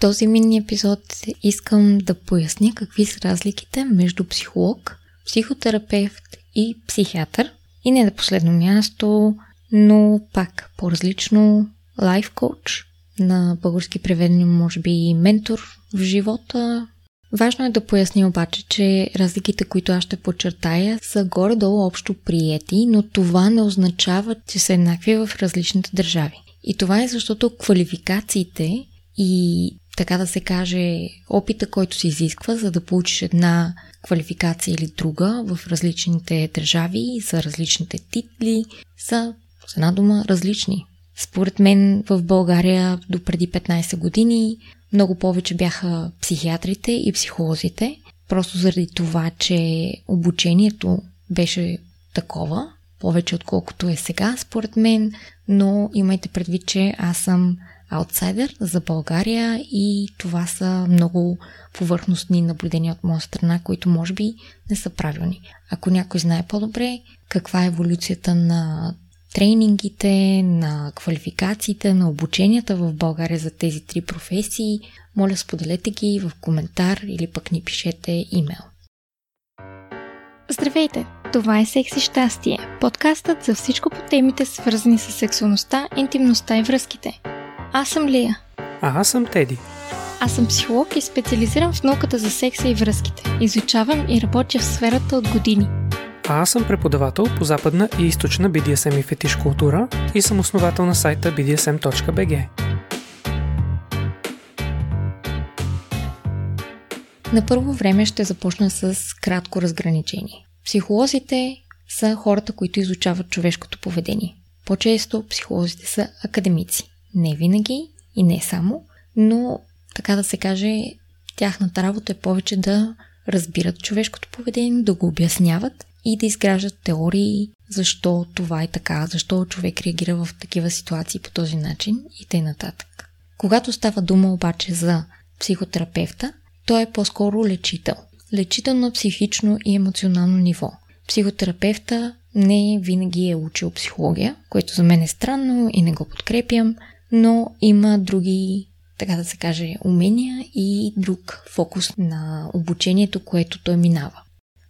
този мини епизод искам да поясня какви са разликите между психолог, психотерапевт и психиатър. И не на последно място, но пак по-различно лайф коуч, на български преведени може би и ментор в живота. Важно е да поясня обаче, че разликите, които аз ще подчертая, са горе-долу общо приети, но това не означава, че са еднакви в различните държави. И това е защото квалификациите и така да се каже, опита, който се изисква, за да получиш една квалификация или друга в различните държави, за различните титли, са, с една дума, различни. Според мен в България до преди 15 години много повече бяха психиатрите и психолозите, просто заради това, че обучението беше такова, повече отколкото е сега, според мен, но имайте предвид, че аз съм аутсайдер за България и това са много повърхностни наблюдения от моя страна, които може би не са правилни. Ако някой знае по-добре каква е еволюцията на тренингите, на квалификациите, на обученията в България за тези три професии, моля споделете ги в коментар или пък ни пишете имейл. Здравейте! Това е Секси Щастие, подкастът за всичко по темите свързани с сексуалността, интимността и връзките. Аз съм Лия. А аз съм Теди. Аз съм психолог и специализирам в науката за секса и връзките. Изучавам и работя в сферата от години – а аз съм преподавател по западна и източна BDSM и фетиш култура и съм основател на сайта bdsm.bg. На първо време ще започна с кратко разграничение. Психолозите са хората, които изучават човешкото поведение. По-често психолозите са академици. Не винаги и не само, но така да се каже, тяхната работа е повече да разбират човешкото поведение, да го обясняват и да изграждат теории защо това е така, защо човек реагира в такива ситуации по този начин и т.н. Когато става дума обаче за психотерапевта, той е по-скоро лечител. Лечител на психично и емоционално ниво. Психотерапевта не винаги е учил психология, което за мен е странно и не го подкрепям, но има други, така да се каже, умения и друг фокус на обучението, което той минава.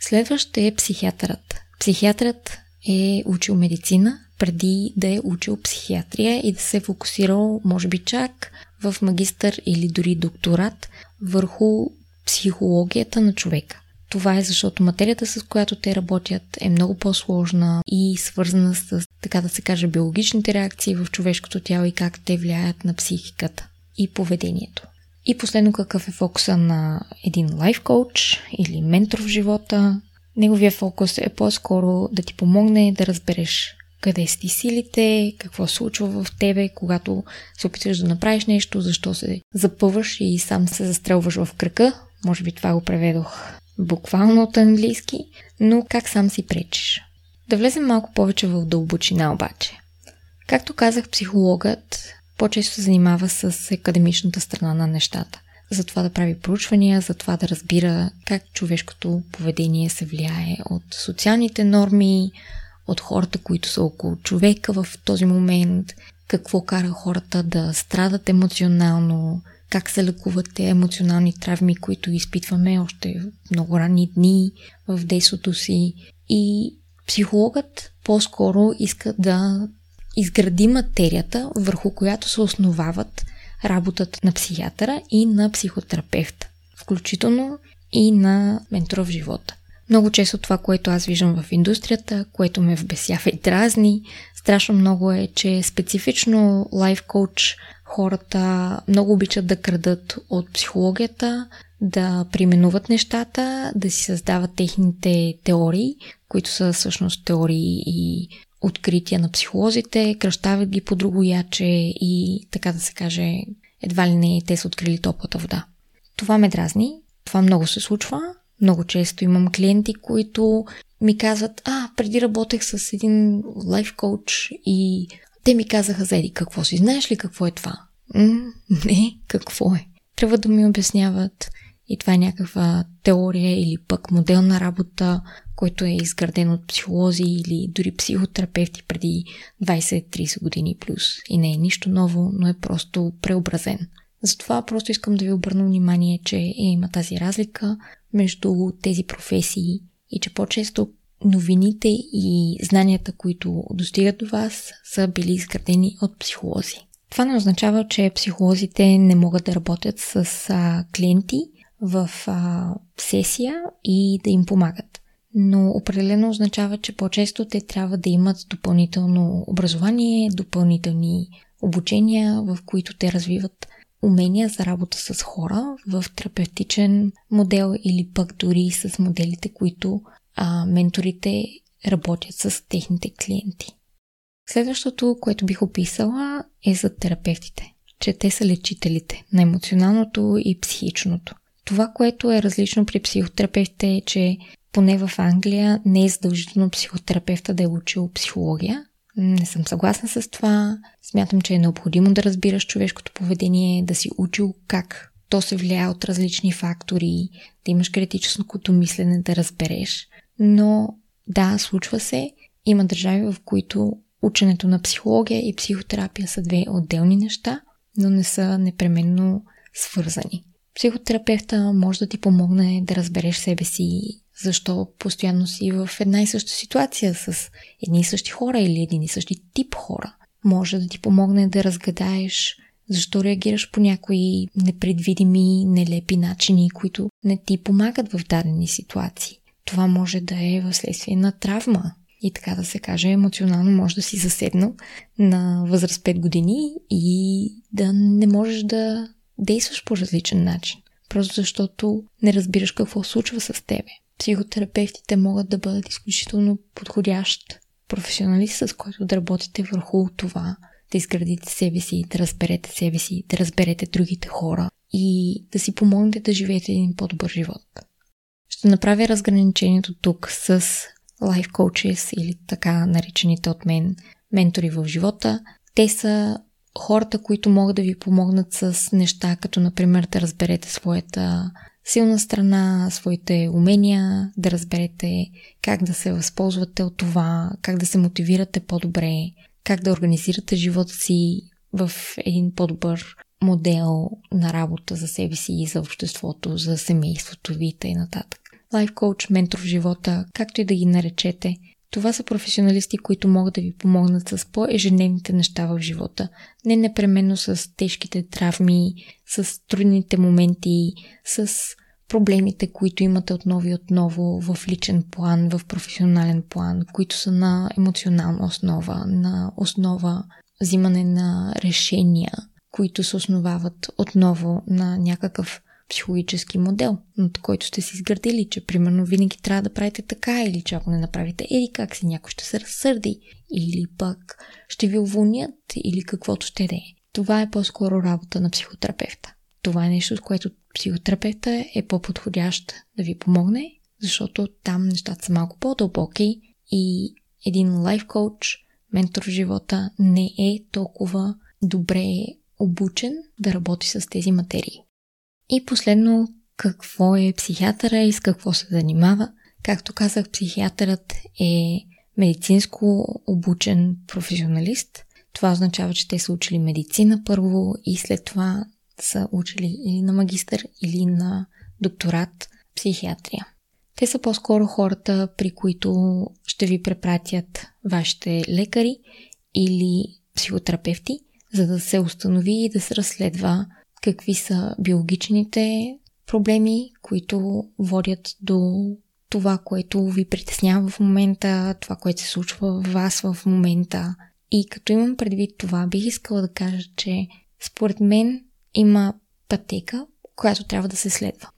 Следващ е психиатърът. Психиатърът е учил медицина преди да е учил психиатрия и да се е фокусирал, може би чак в магистър или дори докторат върху психологията на човека. Това е защото материята, с която те работят, е много по-сложна и свързана с, така да се каже, биологичните реакции в човешкото тяло и как те влияят на психиката и поведението. И последно какъв е фокуса на един лайф коуч или ментор в живота. Неговия фокус е по-скоро да ти помогне да разбереш къде си силите, какво се случва в тебе, когато се опитваш да направиш нещо, защо се запъваш и сам се застрелваш в кръка. Може би това го преведох буквално от английски, но как сам си пречиш. Да влезем малко повече в дълбочина обаче. Както казах, психологът по-често се занимава с академичната страна на нещата. За това да прави проучвания, за това да разбира как човешкото поведение се влияе от социалните норми, от хората, които са около човека в този момент, какво кара хората да страдат емоционално, как се лекуват те емоционални травми, които изпитваме още в много ранни дни в действото си. И психологът по-скоро иска да изгради материята, върху която се основават работата на психиатъра и на психотерапевта, включително и на ментора в живота. Много често това, което аз виждам в индустрията, което ме вбесява и дразни, страшно много е, че специфично лайф коуч хората много обичат да крадат от психологията, да применуват нещата, да си създават техните теории, които са всъщност теории и открития на психолозите, кръщават ги по друго яче и така да се каже, едва ли не те са открили топлата вода. Това ме дразни, това много се случва. Много често имам клиенти, които ми казват, а, преди работех с един лайф коуч и те ми казаха, Зеди, какво си, знаеш ли какво е това? Не, какво е? Трябва да ми обясняват и това е някаква теория или пък модел на работа, който е изграден от психолози или дори психотерапевти преди 20-30 години плюс. И не е нищо ново, но е просто преобразен. Затова просто искам да ви обърна внимание, че има тази разлика между тези професии и че по-често новините и знанията, които достигат до вас, са били изградени от психолози. Това не означава, че психолозите не могат да работят с а, клиенти в а, сесия и да им помагат. Но определено означава, че по-често те трябва да имат допълнително образование, допълнителни обучения, в които те развиват умения за работа с хора в терапевтичен модел или пък дори с моделите, които а, менторите работят с техните клиенти. Следващото, което бих описала е за терапевтите, че те са лечителите на емоционалното и психичното. Това, което е различно при психотерапевтите е, че поне в Англия не е задължително психотерапевта да е учил психология. Не съм съгласна с това. Смятам, че е необходимо да разбираш човешкото поведение, да си учил как то се влияе от различни фактори, да имаш критическото мислене, да разбереш. Но да, случва се. Има държави, в които ученето на психология и психотерапия са две отделни неща, но не са непременно свързани. Психотерапевта може да ти помогне да разбереш себе си, защо постоянно си в една и съща ситуация с едни и същи хора или един и същи тип хора. Може да ти помогне да разгадаеш защо реагираш по някои непредвидими, нелепи начини, които не ти помагат в дадени ситуации. Това може да е в следствие на травма. И така да се каже, емоционално може да си заседнал на възраст 5 години и да не можеш да действаш по различен начин. Просто защото не разбираш какво случва с тебе. Психотерапевтите могат да бъдат изключително подходящ професионалист, с който да работите върху това, да изградите себе си, да разберете себе си, да разберете другите хора и да си помогнете да живеете един по-добър живот. Ще направя разграничението тук с life coaches или така наречените от мен ментори в живота. Те са хората, които могат да ви помогнат с неща, като например да разберете своята силна страна, своите умения, да разберете как да се възползвате от това, как да се мотивирате по-добре, как да организирате живота си в един по-добър модел на работа за себе си и за обществото, за семейството ви и нататък лайф коуч, ментор в живота, както и да ги наречете. Това са професионалисти, които могат да ви помогнат с по-ежедневните неща в живота. Не непременно с тежките травми, с трудните моменти, с проблемите, които имате отново и отново в личен план, в професионален план, които са на емоционална основа, на основа взимане на решения, които се основават отново на някакъв психологически модел, над който сте си изградили, че примерно винаги трябва да правите така или че ако не направите еди как си, някой ще се разсърди или пък ще ви уволнят или каквото ще да е. Това е по-скоро работа на психотерапевта. Това е нещо, с което психотерапевта е по-подходящ да ви помогне, защото там нещата са малко по-дълбоки и един лайф коуч, ментор в живота не е толкова добре обучен да работи с тези материи. И последно, какво е психиатъра и с какво се занимава? Както казах, психиатърът е медицинско обучен професионалист. Това означава, че те са учили медицина първо и след това са учили или на магистър, или на докторат психиатрия. Те са по-скоро хората, при които ще ви препратят вашите лекари или психотерапевти, за да се установи и да се разследва какви са биологичните проблеми, които водят до това, което ви притеснява в момента, това, което се случва в вас в момента. И като имам предвид това, бих искала да кажа, че според мен има пътека, която трябва да се следва.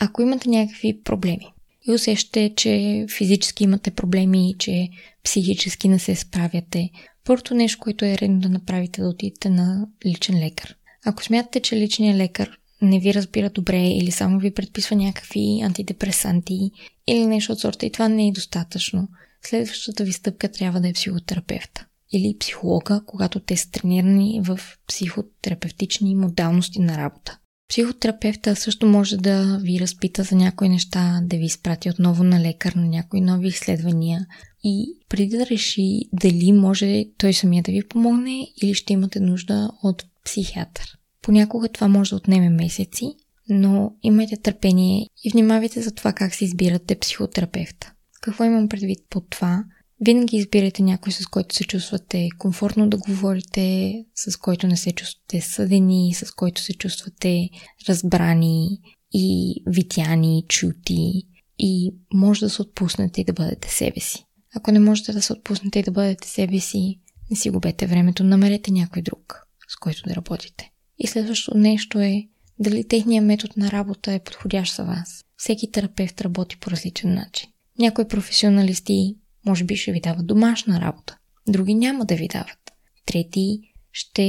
Ако имате някакви проблеми и усещате, че физически имате проблеми, че психически не се справяте, първото нещо, което е редно да направите, да отидете на личен лекар. Ако смятате, че личният лекар не ви разбира добре или само ви предписва някакви антидепресанти или нещо от сорта и това не е достатъчно, следващата ви стъпка трябва да е психотерапевта или психолога, когато те са тренирани в психотерапевтични модалности на работа. Психотерапевта също може да ви разпита за някои неща, да ви изпрати отново на лекар, на някои нови изследвания и преди да реши дали може той самия да ви помогне или ще имате нужда от психиатър. Понякога това може да отнеме месеци, но имайте търпение и внимавайте за това как се избирате психотерапевта. Какво имам предвид под това? Винаги избирайте някой, с който се чувствате комфортно да говорите, с който не се чувствате съдени, с който се чувствате разбрани и витяни, чути и може да се отпуснете и да бъдете себе си. Ако не можете да се отпуснете и да бъдете себе си, не си губете времето, намерете някой друг, с който да работите. И следващото нещо е дали техният метод на работа е подходящ за вас. Всеки терапевт работи по различен начин. Някои професионалисти може би ще ви дават домашна работа, други няма да ви дават. Трети ще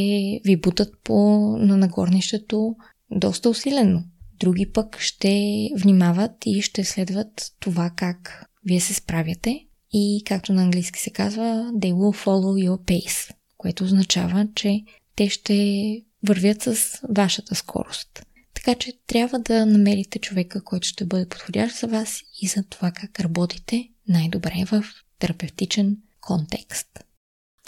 ви бутат по на нагорнището доста усилено. Други пък ще внимават и ще следват това как вие се справяте и както на английски се казва they will follow your pace, което означава, че те ще вървят с вашата скорост. Така че трябва да намерите човека, който ще бъде подходящ за вас и за това как работите най-добре в терапевтичен контекст.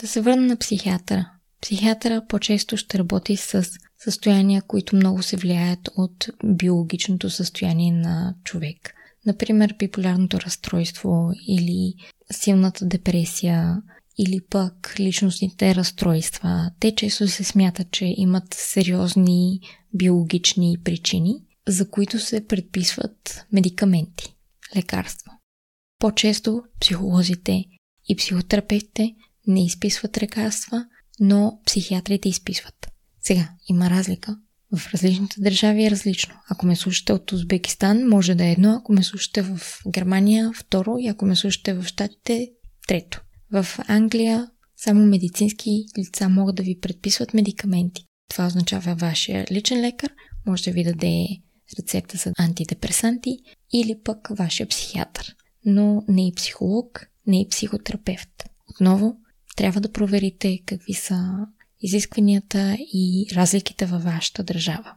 Да се върна на психиатъра. Психиатъра по-често ще работи с състояния, които много се влияят от биологичното състояние на човек. Например, биполярното разстройство или силната депресия, или пък личностните разстройства. Те често се смятат, че имат сериозни биологични причини, за които се предписват медикаменти, лекарства. По-често психолозите и психотерапевтите не изписват лекарства, но психиатрите изписват. Сега, има разлика. В различните държави е различно. Ако ме слушате от Узбекистан, може да е едно, ако ме слушате в Германия, второ, и ако ме слушате в Штатите, трето. В Англия само медицински лица могат да ви предписват медикаменти. Това означава вашия личен лекар може да ви даде рецепта за антидепресанти или пък вашия психиатър. Но не и психолог, не и психотерапевт. Отново, трябва да проверите какви са изискванията и разликите във вашата държава.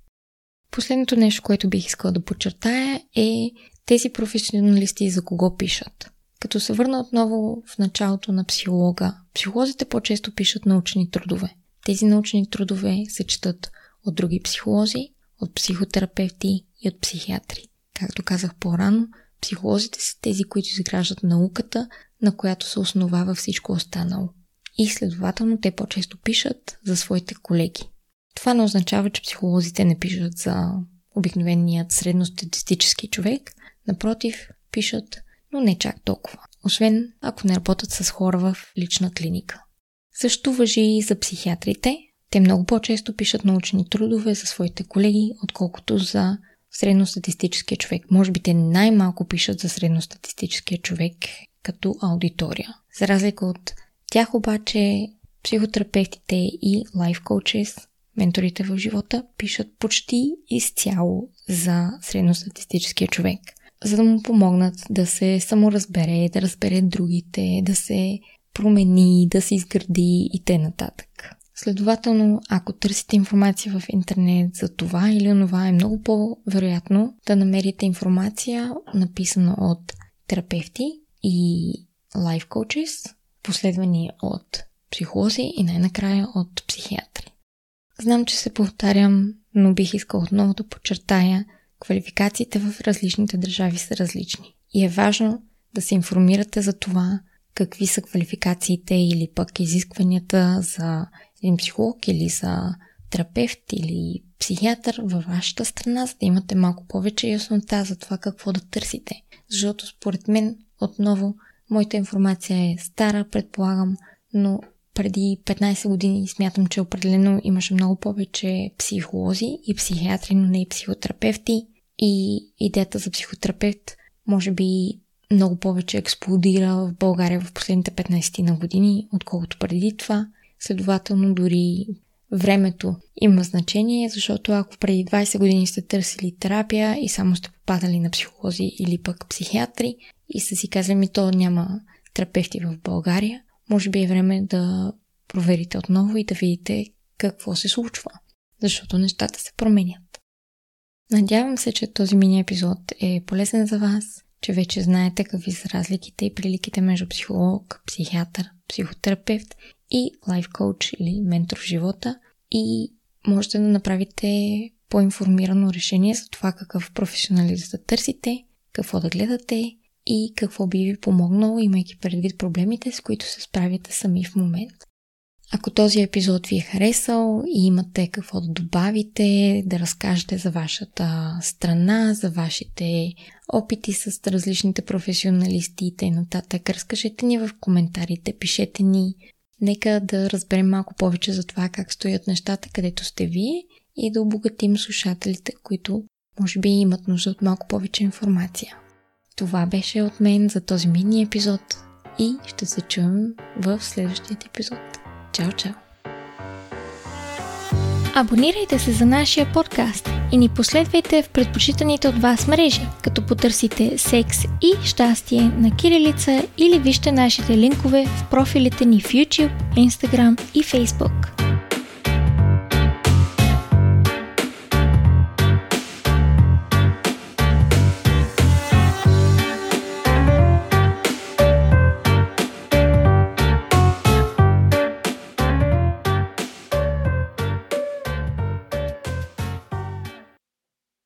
Последното нещо, което бих искала да подчертая е тези професионалисти за кого пишат. Като се върна отново в началото на психолога, психолозите по-често пишат научни трудове. Тези научни трудове се четат от други психолози, от психотерапевти и от психиатри. Както казах по-рано, психолозите са тези, които изграждат науката, на която се основава всичко останало. И следователно те по-често пишат за своите колеги. Това не означава, че психолозите не пишат за обикновеният средностатистически човек. Напротив, пишат но не чак толкова. Освен ако не работят с хора в лична клиника. Също въжи и за психиатрите. Те много по-често пишат научни трудове за своите колеги, отколкото за средностатистическия човек. Може би те най-малко пишат за средностатистическия човек като аудитория. За разлика от тях обаче, психотерапевтите и лайф коучес, менторите в живота, пишат почти изцяло за средностатистическия човек за да му помогнат да се саморазбере, да разбере другите, да се промени, да се изгради и т.н. Следователно, ако търсите информация в интернет за това или онова, е много по-вероятно да намерите информация, написана от терапевти и лайф коучес, последвани от психолози и най-накрая от психиатри. Знам, че се повтарям, но бих искал отново да подчертая – Квалификациите в различните държави са различни и е важно да се информирате за това какви са квалификациите или пък изискванията за един психолог или за терапевт или психиатър във вашата страна, за да имате малко повече яснота за това какво да търсите. Защото според мен, отново, моята информация е стара, предполагам, но преди 15 години смятам, че определено имаше много повече психолози и психиатри, но не и психотерапевти. И идеята за психотерапевт може би много повече експлодира в България в последните 15 на години, отколкото преди това. Следователно дори времето има значение, защото ако преди 20 години сте търсили терапия и само сте попадали на психолози или пък психиатри и сте си казали ми то няма терапевти в България, може би е време да проверите отново и да видите какво се случва. Защото нещата се променят. Надявам се, че този мини епизод е полезен за вас, че вече знаете какви са разликите и приликите между психолог, психиатър, психотерапевт и лайф коуч или ментор в живота и можете да направите по-информирано решение за това какъв професионалист да търсите, какво да гледате и какво би ви помогнало, имайки предвид проблемите, с които се справяте сами в момент. Ако този епизод ви е харесал и имате какво да добавите, да разкажете за вашата страна, за вашите опити с различните професионалисти и т.н. разкажете ни в коментарите, пишете ни. Нека да разберем малко повече за това как стоят нещата, където сте вие и да обогатим слушателите, които може би имат нужда от малко повече информация. Това беше от мен за този мини епизод и ще се чуем в следващия епизод. Чао, чао! Абонирайте се за нашия подкаст и ни последвайте в предпочитаните от вас мрежи, като потърсите секс и щастие на кирилица или вижте нашите линкове в профилите ни в YouTube, Instagram и Facebook.